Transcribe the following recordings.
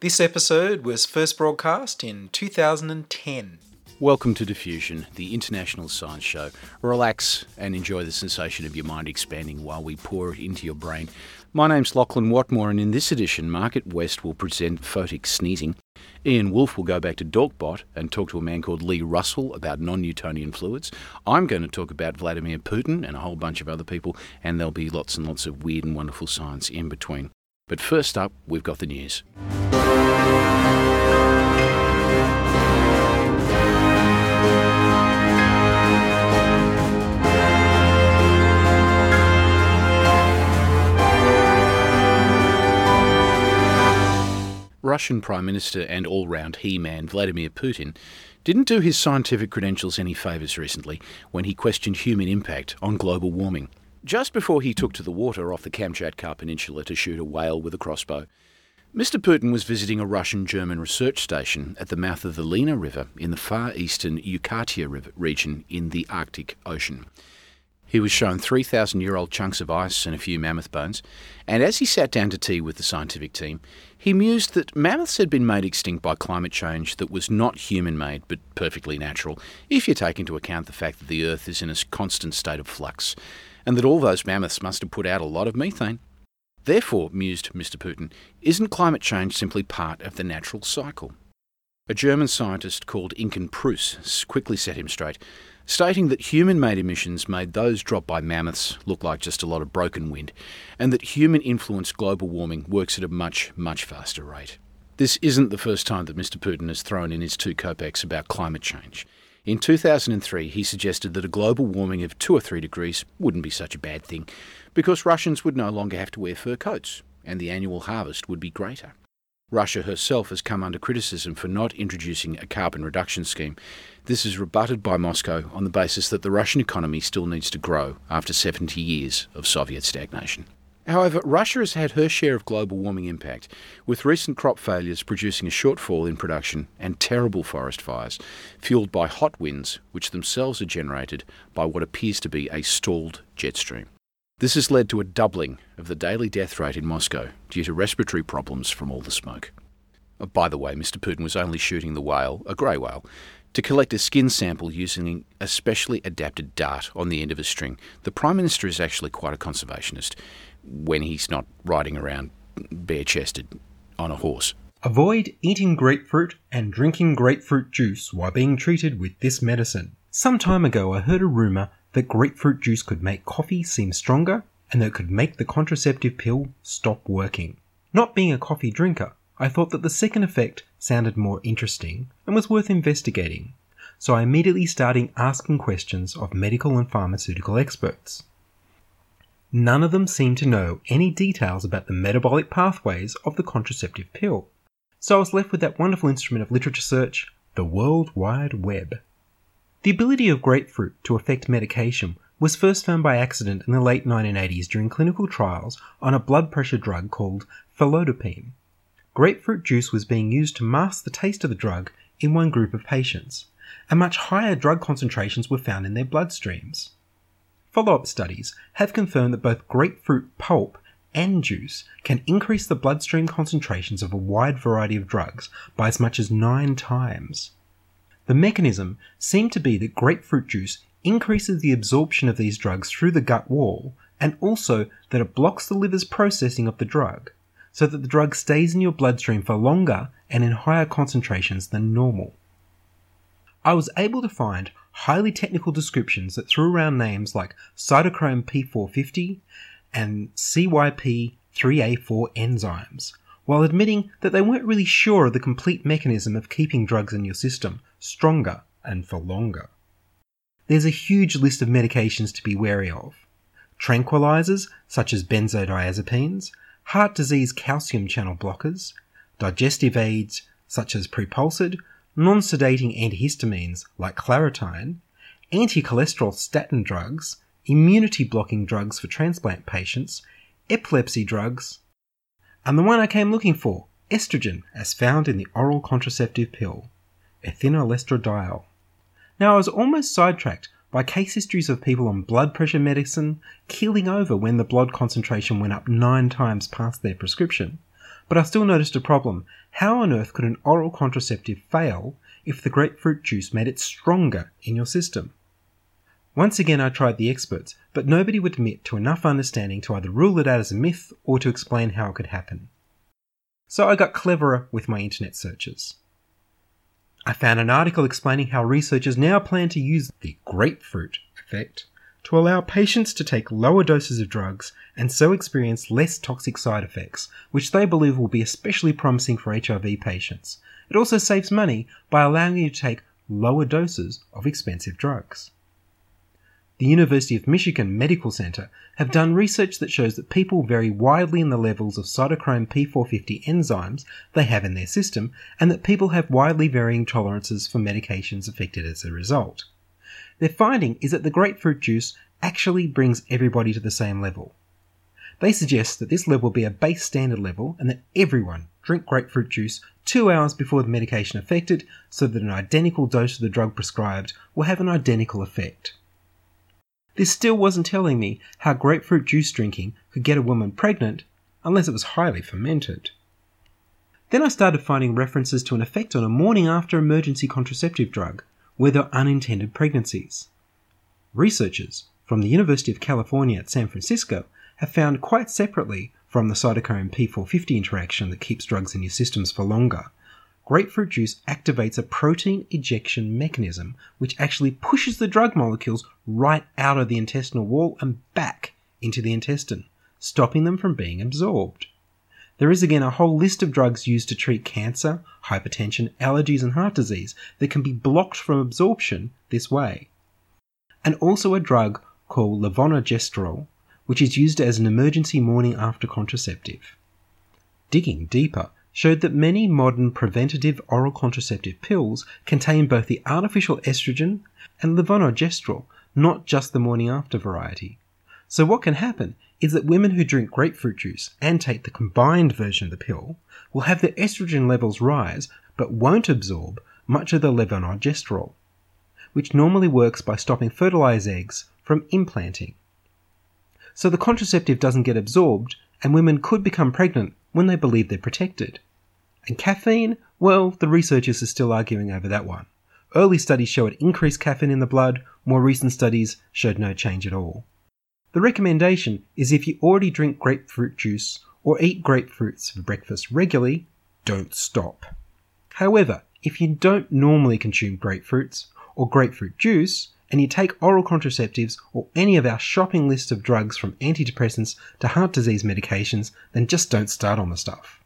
This episode was first broadcast in 2010. Welcome to Diffusion, the international science show. Relax and enjoy the sensation of your mind expanding while we pour it into your brain. My name's Lachlan Watmore, and in this edition, Mark West will present photic sneezing. Ian Wolfe will go back to Dorkbot and talk to a man called Lee Russell about non Newtonian fluids. I'm going to talk about Vladimir Putin and a whole bunch of other people, and there'll be lots and lots of weird and wonderful science in between. But first up, we've got the news. Russian Prime Minister and all round he man Vladimir Putin didn't do his scientific credentials any favours recently when he questioned human impact on global warming. Just before he took to the water off the Kamchatka Peninsula to shoot a whale with a crossbow, Mr. Putin was visiting a Russian German research station at the mouth of the Lena River in the far eastern Yakutia region in the Arctic Ocean. He was shown 3,000 year old chunks of ice and a few mammoth bones, and as he sat down to tea with the scientific team, he mused that mammoths had been made extinct by climate change that was not human made but perfectly natural, if you take into account the fact that the Earth is in a constant state of flux, and that all those mammoths must have put out a lot of methane. Therefore, mused Mr. Putin, isn't climate change simply part of the natural cycle? A German scientist called Inken Preuss quickly set him straight, stating that human made emissions made those dropped by mammoths look like just a lot of broken wind, and that human influenced global warming works at a much, much faster rate. This isn't the first time that Mr. Putin has thrown in his two kopecks about climate change. In 2003, he suggested that a global warming of 2 or 3 degrees wouldn't be such a bad thing, because Russians would no longer have to wear fur coats, and the annual harvest would be greater. Russia herself has come under criticism for not introducing a carbon reduction scheme. This is rebutted by Moscow on the basis that the Russian economy still needs to grow after 70 years of Soviet stagnation. However, Russia has had her share of global warming impact, with recent crop failures producing a shortfall in production and terrible forest fires, fueled by hot winds, which themselves are generated by what appears to be a stalled jet stream. This has led to a doubling of the daily death rate in Moscow due to respiratory problems from all the smoke. Uh, By the way, Mr. Putin was only shooting the whale, a grey whale, to collect a skin sample using a specially adapted dart on the end of a string. The Prime Minister is actually quite a conservationist when he's not riding around bare chested on a horse. Avoid eating grapefruit and drinking grapefruit juice while being treated with this medicine. Some time ago, I heard a rumour that grapefruit juice could make coffee seem stronger and that it could make the contraceptive pill stop working. Not being a coffee drinker, I thought that the second effect sounded more interesting and was worth investigating, so I immediately started asking questions of medical and pharmaceutical experts. None of them seemed to know any details about the metabolic pathways of the contraceptive pill, so I was left with that wonderful instrument of literature search, the World Wide Web. The ability of grapefruit to affect medication was first found by accident in the late 1980s during clinical trials on a blood pressure drug called felodipine. Grapefruit juice was being used to mask the taste of the drug in one group of patients, and much higher drug concentrations were found in their bloodstreams. Follow up studies have confirmed that both grapefruit pulp and juice can increase the bloodstream concentrations of a wide variety of drugs by as much as nine times. The mechanism seemed to be that grapefruit juice increases the absorption of these drugs through the gut wall, and also that it blocks the liver's processing of the drug, so that the drug stays in your bloodstream for longer and in higher concentrations than normal. I was able to find highly technical descriptions that threw around names like cytochrome P450 and CYP3A4 enzymes, while admitting that they weren't really sure of the complete mechanism of keeping drugs in your system stronger and for longer. There's a huge list of medications to be wary of. Tranquilizers, such as benzodiazepines, heart disease calcium channel blockers, digestive aids, such as Prepulsid, non sedating antihistamines like Claritine, anti cholesterol statin drugs, immunity blocking drugs for transplant patients, epilepsy drugs, and the one I came looking for, estrogen, as found in the oral contraceptive pill, ethinylestradiol. Now, I was almost sidetracked by case histories of people on blood pressure medicine keeling over when the blood concentration went up nine times past their prescription. But I still noticed a problem. How on earth could an oral contraceptive fail if the grapefruit juice made it stronger in your system? Once again, I tried the experts, but nobody would admit to enough understanding to either rule it out as a myth or to explain how it could happen. So I got cleverer with my internet searches. I found an article explaining how researchers now plan to use the grapefruit effect to allow patients to take lower doses of drugs and so experience less toxic side effects, which they believe will be especially promising for HIV patients. It also saves money by allowing you to take lower doses of expensive drugs. The University of Michigan Medical Center have done research that shows that people vary widely in the levels of cytochrome P450 enzymes they have in their system, and that people have widely varying tolerances for medications affected as a result. Their finding is that the grapefruit juice actually brings everybody to the same level. They suggest that this level be a base standard level and that everyone drink grapefruit juice two hours before the medication affected so that an identical dose of the drug prescribed will have an identical effect. This still wasn't telling me how grapefruit juice drinking could get a woman pregnant unless it was highly fermented. Then I started finding references to an effect on a morning after emergency contraceptive drug where there unintended pregnancies. Researchers from the University of California at San Francisco have found quite separately from the cytochrome P450 interaction that keeps drugs in your systems for longer grapefruit juice activates a protein ejection mechanism which actually pushes the drug molecules right out of the intestinal wall and back into the intestine, stopping them from being absorbed. There is again a whole list of drugs used to treat cancer, hypertension, allergies, and heart disease that can be blocked from absorption this way. And also a drug called levonorgestrel, which is used as an emergency morning after contraceptive. Digging deeper, showed that many modern preventative oral contraceptive pills contain both the artificial estrogen and levonorgestrel, not just the morning after variety. So, what can happen is that women who drink grapefruit juice and take the combined version of the pill will have their estrogen levels rise but won't absorb much of the levonorgestrel, which normally works by stopping fertilized eggs from implanting. So the contraceptive doesn't get absorbed, and women could become pregnant when they believe they're protected. And caffeine? Well, the researchers are still arguing over that one. Early studies show it increased caffeine in the blood, more recent studies showed no change at all. The recommendation is if you already drink grapefruit juice or eat grapefruits for breakfast regularly, don't stop. However, if you don't normally consume grapefruits or grapefruit juice, and you take oral contraceptives or any of our shopping list of drugs from antidepressants to heart disease medications, then just don't start on the stuff.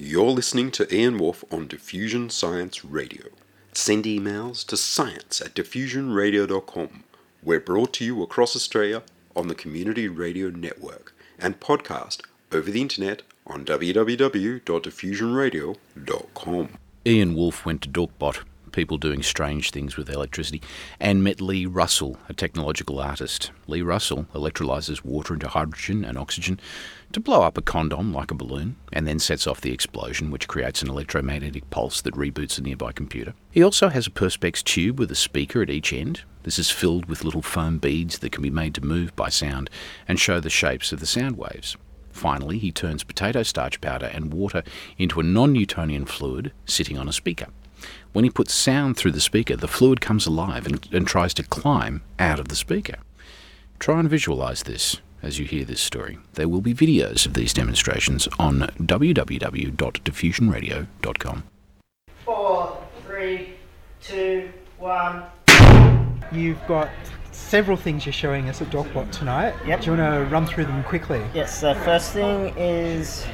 You're listening to Ian Wolfe on Diffusion Science Radio. Send emails to science at diffusionradio.com. We're brought to you across Australia on the Community Radio Network and podcast over the internet on www.diffusionradio.com. Ian Wolfe went to Dorkbot, people doing strange things with electricity, and met Lee Russell, a technological artist. Lee Russell electrolyzes water into hydrogen and oxygen to blow up a condom like a balloon, and then sets off the explosion, which creates an electromagnetic pulse that reboots a nearby computer. He also has a Perspex tube with a speaker at each end. This is filled with little foam beads that can be made to move by sound and show the shapes of the sound waves. Finally, he turns potato starch powder and water into a non Newtonian fluid sitting on a speaker. When he puts sound through the speaker, the fluid comes alive and, and tries to climb out of the speaker. Try and visualize this as you hear this story. There will be videos of these demonstrations on www.diffusionradio.com. Four, three, two, one. You've got several things you're showing us at Dorkbot tonight. Yep. Do you want to run through them quickly? Yes, the first thing is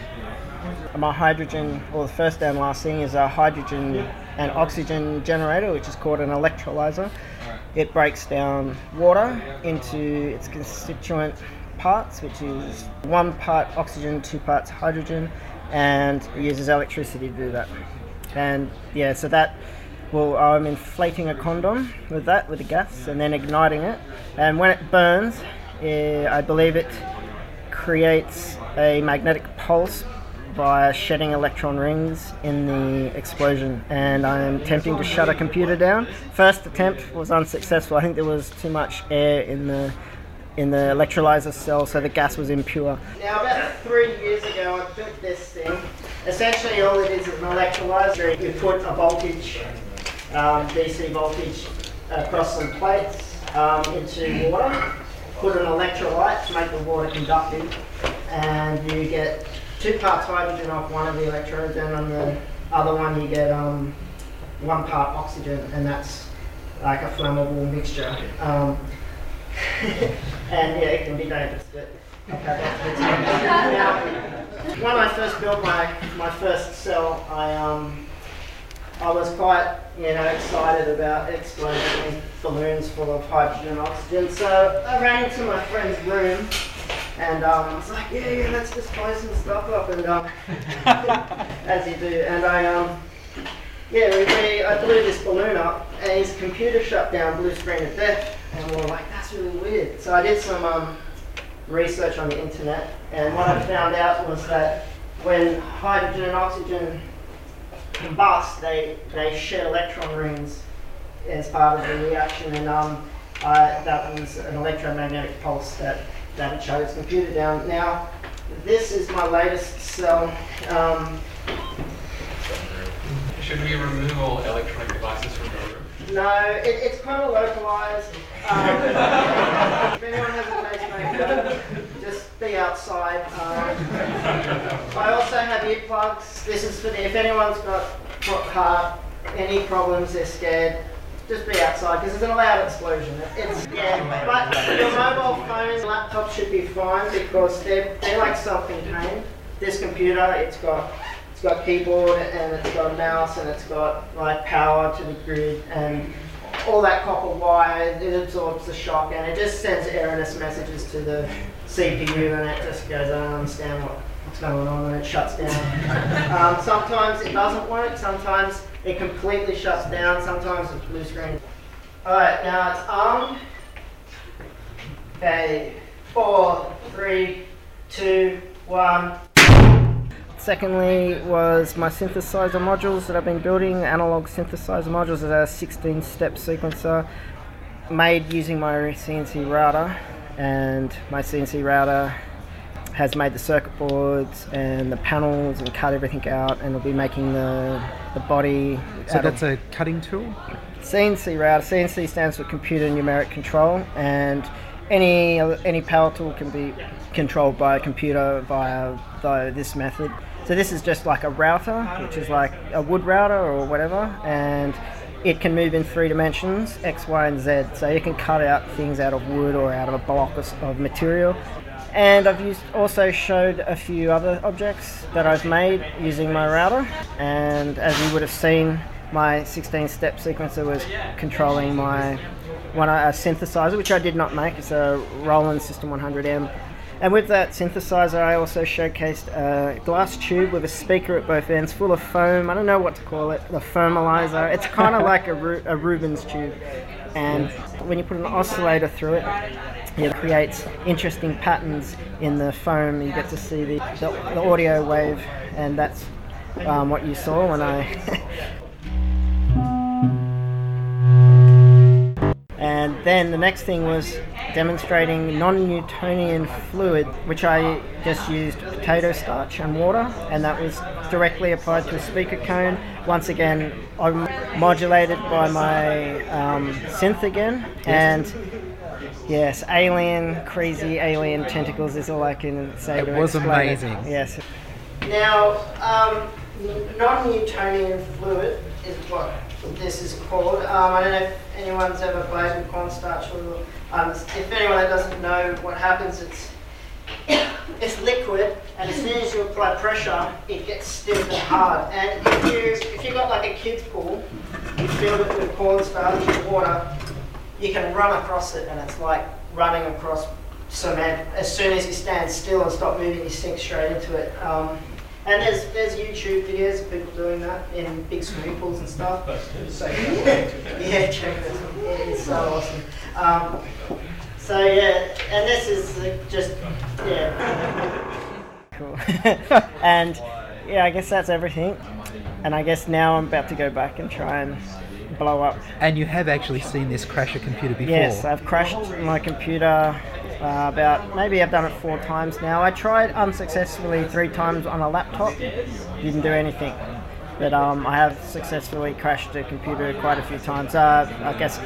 My hydrogen, or the first and last thing, is a hydrogen and oxygen generator, which is called an electrolyzer. It breaks down water into its constituent parts, which is one part oxygen, two parts hydrogen, and it uses electricity to do that. And yeah, so that well, I'm inflating a condom with that, with the gas, and then igniting it. And when it burns, eh, I believe it creates a magnetic pulse by shedding electron rings in the explosion. And I'm attempting to shut a computer down. First attempt was unsuccessful. I think there was too much air in the in the electrolyzer cell, so the gas was impure. Now, about three years ago, I built this thing. Essentially, all it is is an electrolyzer. You put a voltage um, DC voltage across some plates um, into water, put an electrolyte to make the water conductive, and you get two parts hydrogen off one of the electrodes, and on the other one you get um, one part oxygen, and that's like a flammable mixture. Um, and yeah, it can be dangerous, but now, when I first built my, my first cell, I um, I was quite, you know, excited about exploding balloons full of hydrogen and oxygen. So I ran into my friend's room and um, I was like, yeah, yeah, let's just blow some stuff up. And um, as you do. And I, um, yeah, we, we, I blew this balloon up and his computer shut down, blue screen of death. And we were like, that's really weird. So I did some um, research on the internet. And what I found out was that when hydrogen and oxygen combust, they, they shed electron rings as part of the reaction, and um, uh, that was an electromagnetic pulse that, that it shut its computer down. Now, this is my latest cell. Um, Should we remove all electronic devices from the room? no, it, it's kind of localized. Um, if anyone has a pacemaker, just be outside. Um, I also have earplugs. This is for the, if anyone's got heart, any problems, they're scared. Just be outside because it's an allowed explosion. It's yeah, but your mobile phones, laptops should be fine because they're they're like self-contained. This computer, it's got it's got keyboard and it's got a mouse and it's got like power to the grid and all that copper wire. It absorbs the shock and it just sends erroneous messages to the CPU and it just goes, I don't understand what, what's going on and it shuts down. um, sometimes it doesn't work, sometimes it completely shuts down, sometimes it's blue screen. Alright, now it's armed. Okay, four, three, two, one. Secondly was my synthesizer modules that I've been building, analog synthesizer modules as a 16 step sequencer made using my CNC router and my CNC router has made the circuit boards and the panels and cut everything out and will be making the, the body. So that's a cutting tool? CNC router. CNC stands for computer numeric control and any any power tool can be controlled by a computer via, via this method. So this is just like a router, which is like a wood router or whatever, and it can move in three dimensions, X, Y, and Z. So you can cut out things out of wood or out of a block of, of material. And I've used also showed a few other objects that I've made using my router. And as you would have seen, my 16-step sequencer was controlling my one a synthesizer, which I did not make. It's a Roland System 100M and with that synthesizer, I also showcased a glass tube with a speaker at both ends, full of foam. I don't know what to call it, the foamalizer. It's kind of like a, Ru- a Rubens tube. And when you put an oscillator through it, it creates interesting patterns in the foam. You get to see the, the, the audio wave, and that's um, what you saw when I. and then the next thing was demonstrating non-Newtonian fluid, which I just used potato starch and water, and that was directly applied to a speaker cone. Once again, I'm modulated by my um, synth again, and yes, alien, crazy alien tentacles is all I can say. It to was explain it. amazing. Yes. Now, um, non-Newtonian fluid is what this is called. Um, I don't know if anyone's ever played with cornstarch or um, if anyone that doesn't know what happens, it's it's liquid and as soon as you apply pressure, it gets stiff and hard. And if you if you got like a kid's pool, you fill it with cornstarch and water, you can run across it, and it's like running across cement. As soon as you stand still and stop moving, you sink straight into it. Um, and there's there's YouTube videos of people doing that in big swimming pools and stuff. So yeah, check this. It's so awesome. Um, so yeah, and this is uh, just yeah. Cool. and yeah, I guess that's everything. And I guess now I'm about to go back and try and blow up. And you have actually seen this crash a computer before? Yes, I've crashed my computer uh, about maybe I've done it four times now. I tried unsuccessfully three times on a laptop, didn't do anything. But um, I have successfully crashed a computer quite a few times. Uh, I guess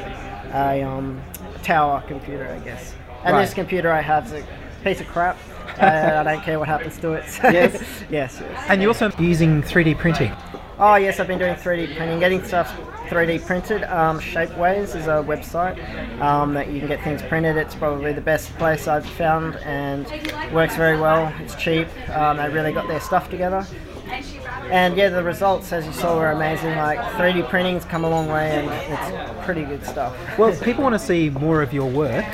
a um, tower computer, I guess. And Right. this computer I have is a piece of crap. uh, I don't care what happens to it. So- Yes. yes. yes. And you're also using 3D printing. Oh yes, I've been doing 3D printing, getting stuff 3D printed. Um, Shapeways is a website um, that you can get things printed. It's probably the best place I've found and works very well. It's cheap. Um, they really got their stuff together. And yeah, the results, as you saw, were amazing. Like 3D printing's come a long way, and it's pretty good stuff. Well, people want to see more of your work.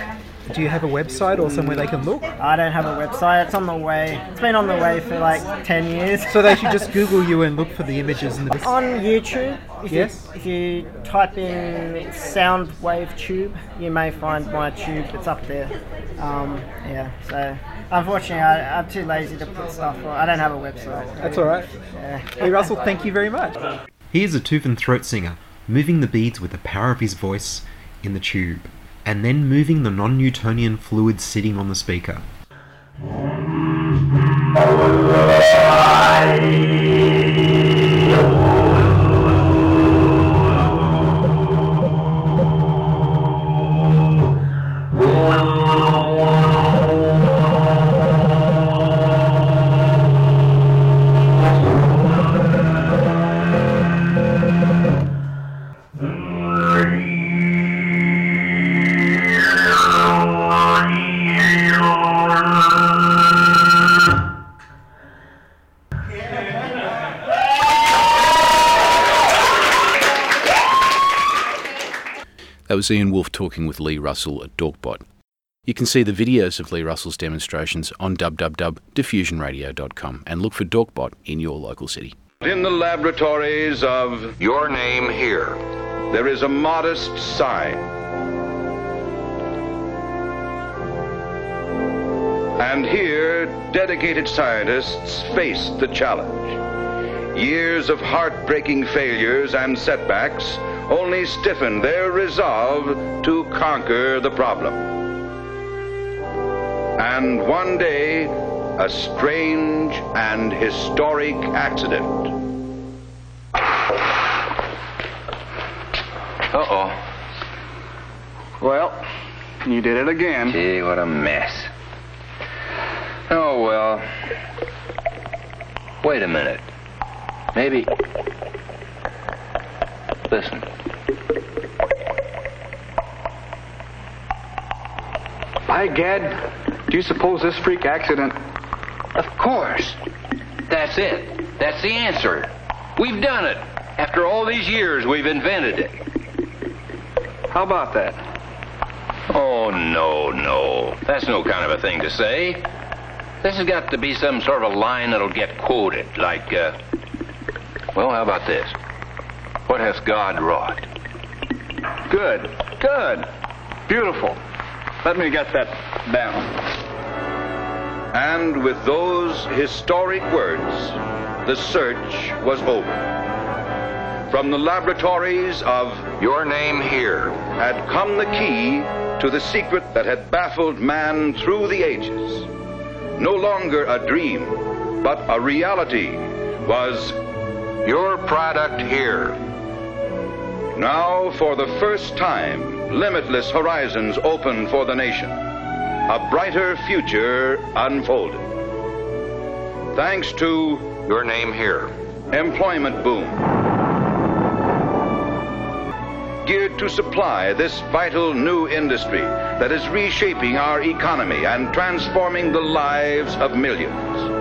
Do you have a website or somewhere they can look? I don't have a website. It's on the way. It's been on the way for like 10 years. So they should just Google you and look for the images and the. On YouTube, if, Yes. you, if you type in Soundwave Tube, you may find my tube. It's up there. Um, yeah, so unfortunately, I, I'm too lazy to put stuff on. I don't have a website. That's all right. Yeah. Hey Russell, thank you very much. He is a Tuvan throat singer moving the beads with the power of his voice in the tube, and then moving the non Newtonian fluid sitting on the speaker. That was Ian Wolfe talking with Lee Russell at Dorkbot. You can see the videos of Lee Russell's demonstrations on www.diffusionradio.com and look for Dorkbot in your local city. In the laboratories of Your Name Here, there is a modest sign. And here, dedicated scientists face the challenge. Years of heartbreaking failures and setbacks only stiffen their resolve to conquer the problem. And one day, a strange and historic accident. Uh-oh. Well, you did it again. Gee, what a mess. Oh, well. Wait a minute. Maybe. Listen. By gad, do you suppose this freak accident? Of course. That's it. That's the answer. We've done it. After all these years, we've invented it. How about that? Oh, no, no. That's no kind of a thing to say. This has got to be some sort of a line that'll get quoted, like, uh, well, how about this? What hath God wrought? Good. Good. Beautiful. Let me get that down. And with those historic words, the search was over. From the laboratories of Your Name Here had come the key to the secret that had baffled man through the ages. No longer a dream, but a reality was Your Product Here. Now, for the first time, limitless horizons open for the nation. A brighter future unfolded. Thanks to Your Name Here. employment boom. Geared to supply this vital new industry that is reshaping our economy and transforming the lives of millions.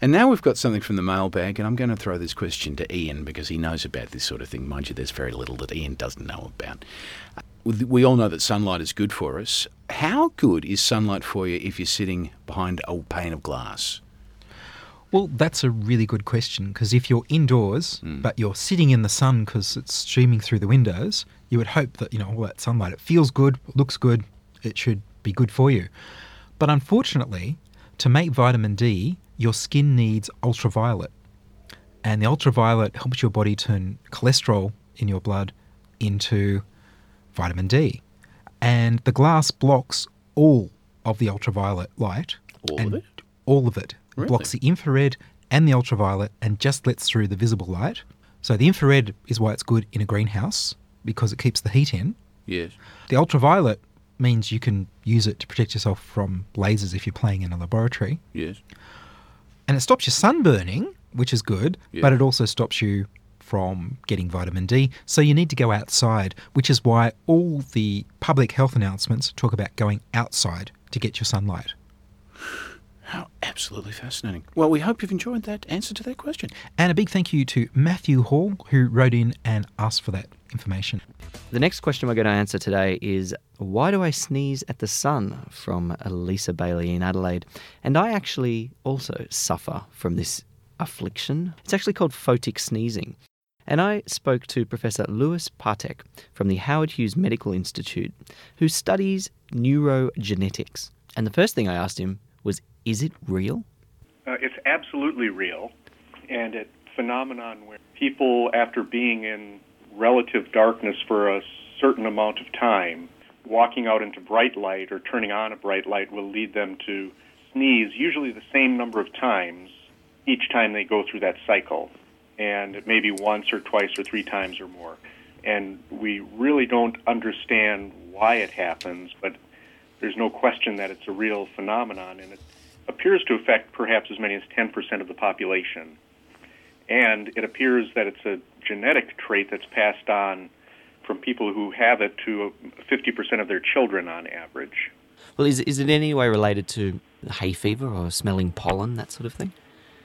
And now we've got something from the mailbag, and I'm going to throw this question to Ian because he knows about this sort of thing. Mind you, there's very little that Ian doesn't know about. Uh, we all know that sunlight is good for us. How good is sunlight for you if you're sitting behind a pane of glass? Well, that's a really good question because if you're indoors hmm. but you're sitting in the sun because it's streaming through the windows, you would hope that, you know, all that sunlight, it feels good, looks good, it should be good for you. But unfortunately, to make vitamin D, your skin needs ultraviolet. And the ultraviolet helps your body turn cholesterol in your blood into vitamin D. And the glass blocks all of the ultraviolet light. All and of it? All of it. It Really? blocks the infrared and the ultraviolet and just lets through the visible light. So the infrared is why it's good in a greenhouse because it keeps the heat in. Yes. The ultraviolet means you can use it to protect yourself from lasers if you're playing in a laboratory. Yes. And it stops you sunburning, which is good, Yeah. but it also stops you from getting vitamin D. So you need to go outside, which is why all the public health announcements talk about going outside to get your sunlight. How absolutely fascinating. Well, we hope you've enjoyed that answer to that question. And a big thank you to Matthew Hall, who wrote in and asked for that information. The next question we're going to answer today is Why do I sneeze at the sun? from Elisa Bailey in Adelaide. And I actually also suffer from this affliction. It's actually called photic sneezing. And I spoke to Professor Louis Ptacek from the Howard Hughes Medical Institute, who studies neurogenetics. And the first thing I asked him was Is it real? Uh, it's absolutely real, and a phenomenon where people, after being in relative darkness for a certain amount of time, walking out into bright light or turning on a bright light will lead them to sneeze, usually the same number of times each time they go through that cycle, and maybe once or twice or three times or more. And we really don't understand why it happens, but there's no question that it's a real phenomenon, and it appears to affect perhaps as many as 10% of the population. And it appears that it's a genetic trait that's passed on from people who have it to 50% of their children on average. Well, is, is it in any way related to hay fever or smelling pollen, that sort of thing?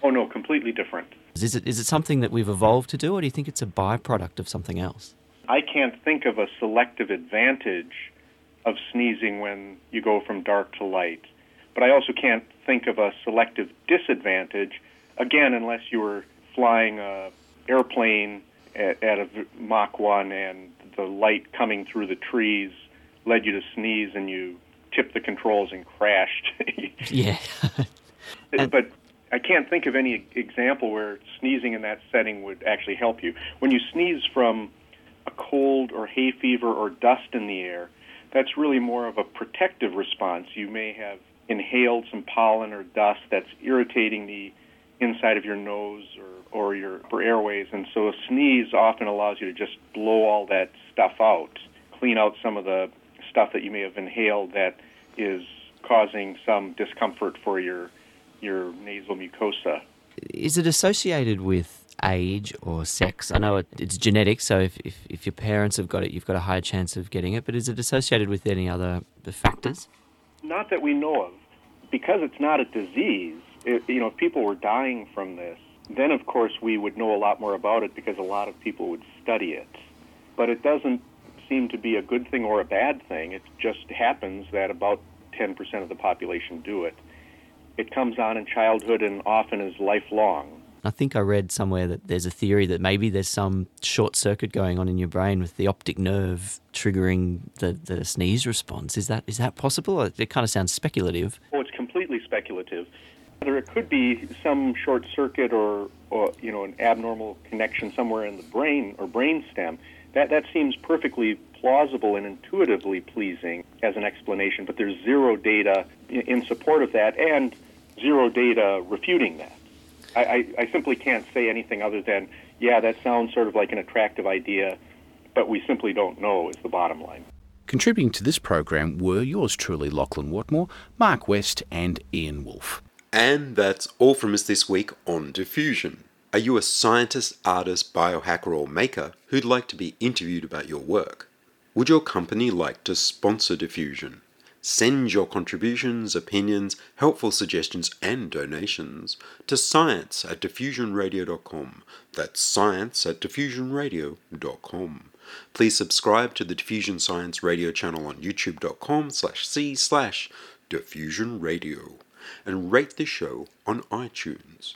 Oh, no, completely different. Is it, is it something that we've evolved to do, or do you think it's a byproduct of something else? I can't think of a selective advantage of sneezing when you go from dark to light. But I also can't think of a selective disadvantage, again, unless you were flying a airplane at, at a Mach 1 and the light coming through the trees led you to sneeze and you tipped the controls and crashed. Yeah. but I can't think of any example where sneezing in that setting would actually help you. When you sneeze from a cold or hay fever or dust in the air, that's really more of a protective response. You may have inhaled some pollen or dust that's irritating the inside of your nose or, or your airways, and so a sneeze often allows you to just blow all that stuff out, clean out some of the stuff that you may have inhaled that is causing some discomfort for your your nasal mucosa. Is it associated with age or sex? I know it, it's genetic, so if, if, if your parents have got it, you've got a higher chance of getting it, but is it associated with any other factors? Not that we know of, because it's not a disease. It, you know, if people were dying from this, then of course we would know a lot more about it because a lot of people would study it. But it doesn't seem to be a good thing or a bad thing. It just happens that about 10% of the population do it. It comes on in childhood and often is lifelong. I think I read somewhere that there's a theory that maybe there's some short circuit going on in your brain with the optic nerve triggering the, the sneeze response. Is that is that possible? It kind of sounds speculative. Oh, it's completely speculative. There it could be some short circuit or, or you know an abnormal connection somewhere in the brain or brain stem. That that seems perfectly plausible and intuitively pleasing as an explanation, but there's zero data in support of that and zero data refuting that. I, I, I simply can't say anything other than, yeah, that sounds sort of like an attractive idea, but we simply don't know, is the bottom line. Contributing to this program were yours truly, Lachlan Watmore, Mark West, and Ian Wolfe. And that's all from us this week on Diffusion. Are you a scientist, artist, biohacker, or maker who'd like to be interviewed about your work? Would your company like to sponsor Diffusion? Send your contributions, opinions, helpful suggestions, and donations to science at diffusionradio.com. That's science at diffusionradio.com. Please subscribe to the Diffusion Science Radio channel on youtube.com slash c slash diffusionradio and rate the show on iTunes.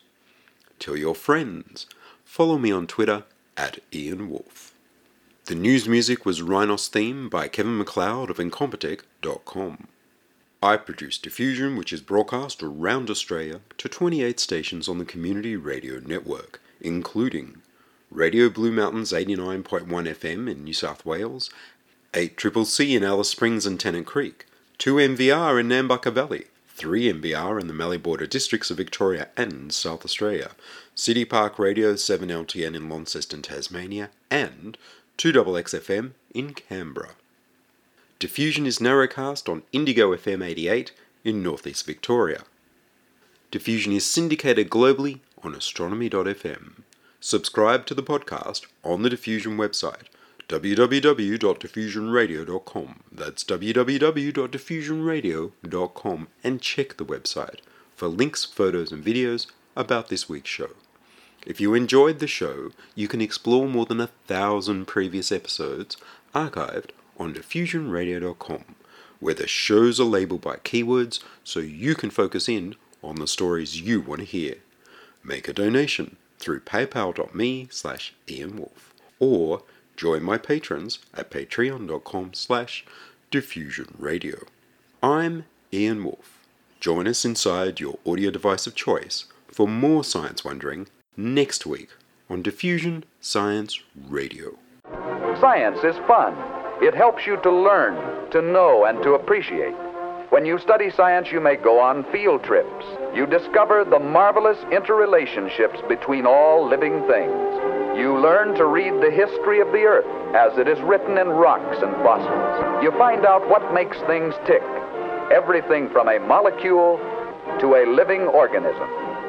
Tell your friends. Follow me on Twitter at Ian Wolfe. The news music was Rhinos theme by Kevin MacLeod of Incompetech.com. I produce Diffusion, which is broadcast around Australia to 28 stations on the Community Radio Network, including Radio Blue Mountains 89.1 FM in New South Wales, 8 Triple C in Alice Springs and Tennant Creek, 2 NVR in Nambucca Valley, 3 MBR in the Mallee Border districts of Victoria and South Australia, City Park Radio 7LTN in Launceston, Tasmania, and 2XXFM in Canberra. Diffusion is narrowcast on Indigo FM 88 in northeast Victoria. Diffusion is syndicated globally on astronomy.fm. Subscribe to the podcast on the Diffusion website www.diffusionradio.com. That's www.diffusionradio.com and check the website for links, photos, and videos about this week's show. If you enjoyed the show, you can explore more than a thousand previous episodes archived on diffusionradio.com, where the shows are labeled by keywords so you can focus in on the stories you want to hear. Make a donation through paypal.me slash ianwolf or join my patrons at patreon.com slash diffusionradio. I'm Ian Wolfe. Join us inside your audio device of choice for more science wondering next week on Diffusion Science Radio. Science is fun. It helps you to learn, to know, and to appreciate. When you study science, you may go on field trips. You discover the marvelous interrelationships between all living things. You learn to read the history of the Earth as it is written in rocks and fossils. You find out what makes things tick. Everything from a molecule to a living organism.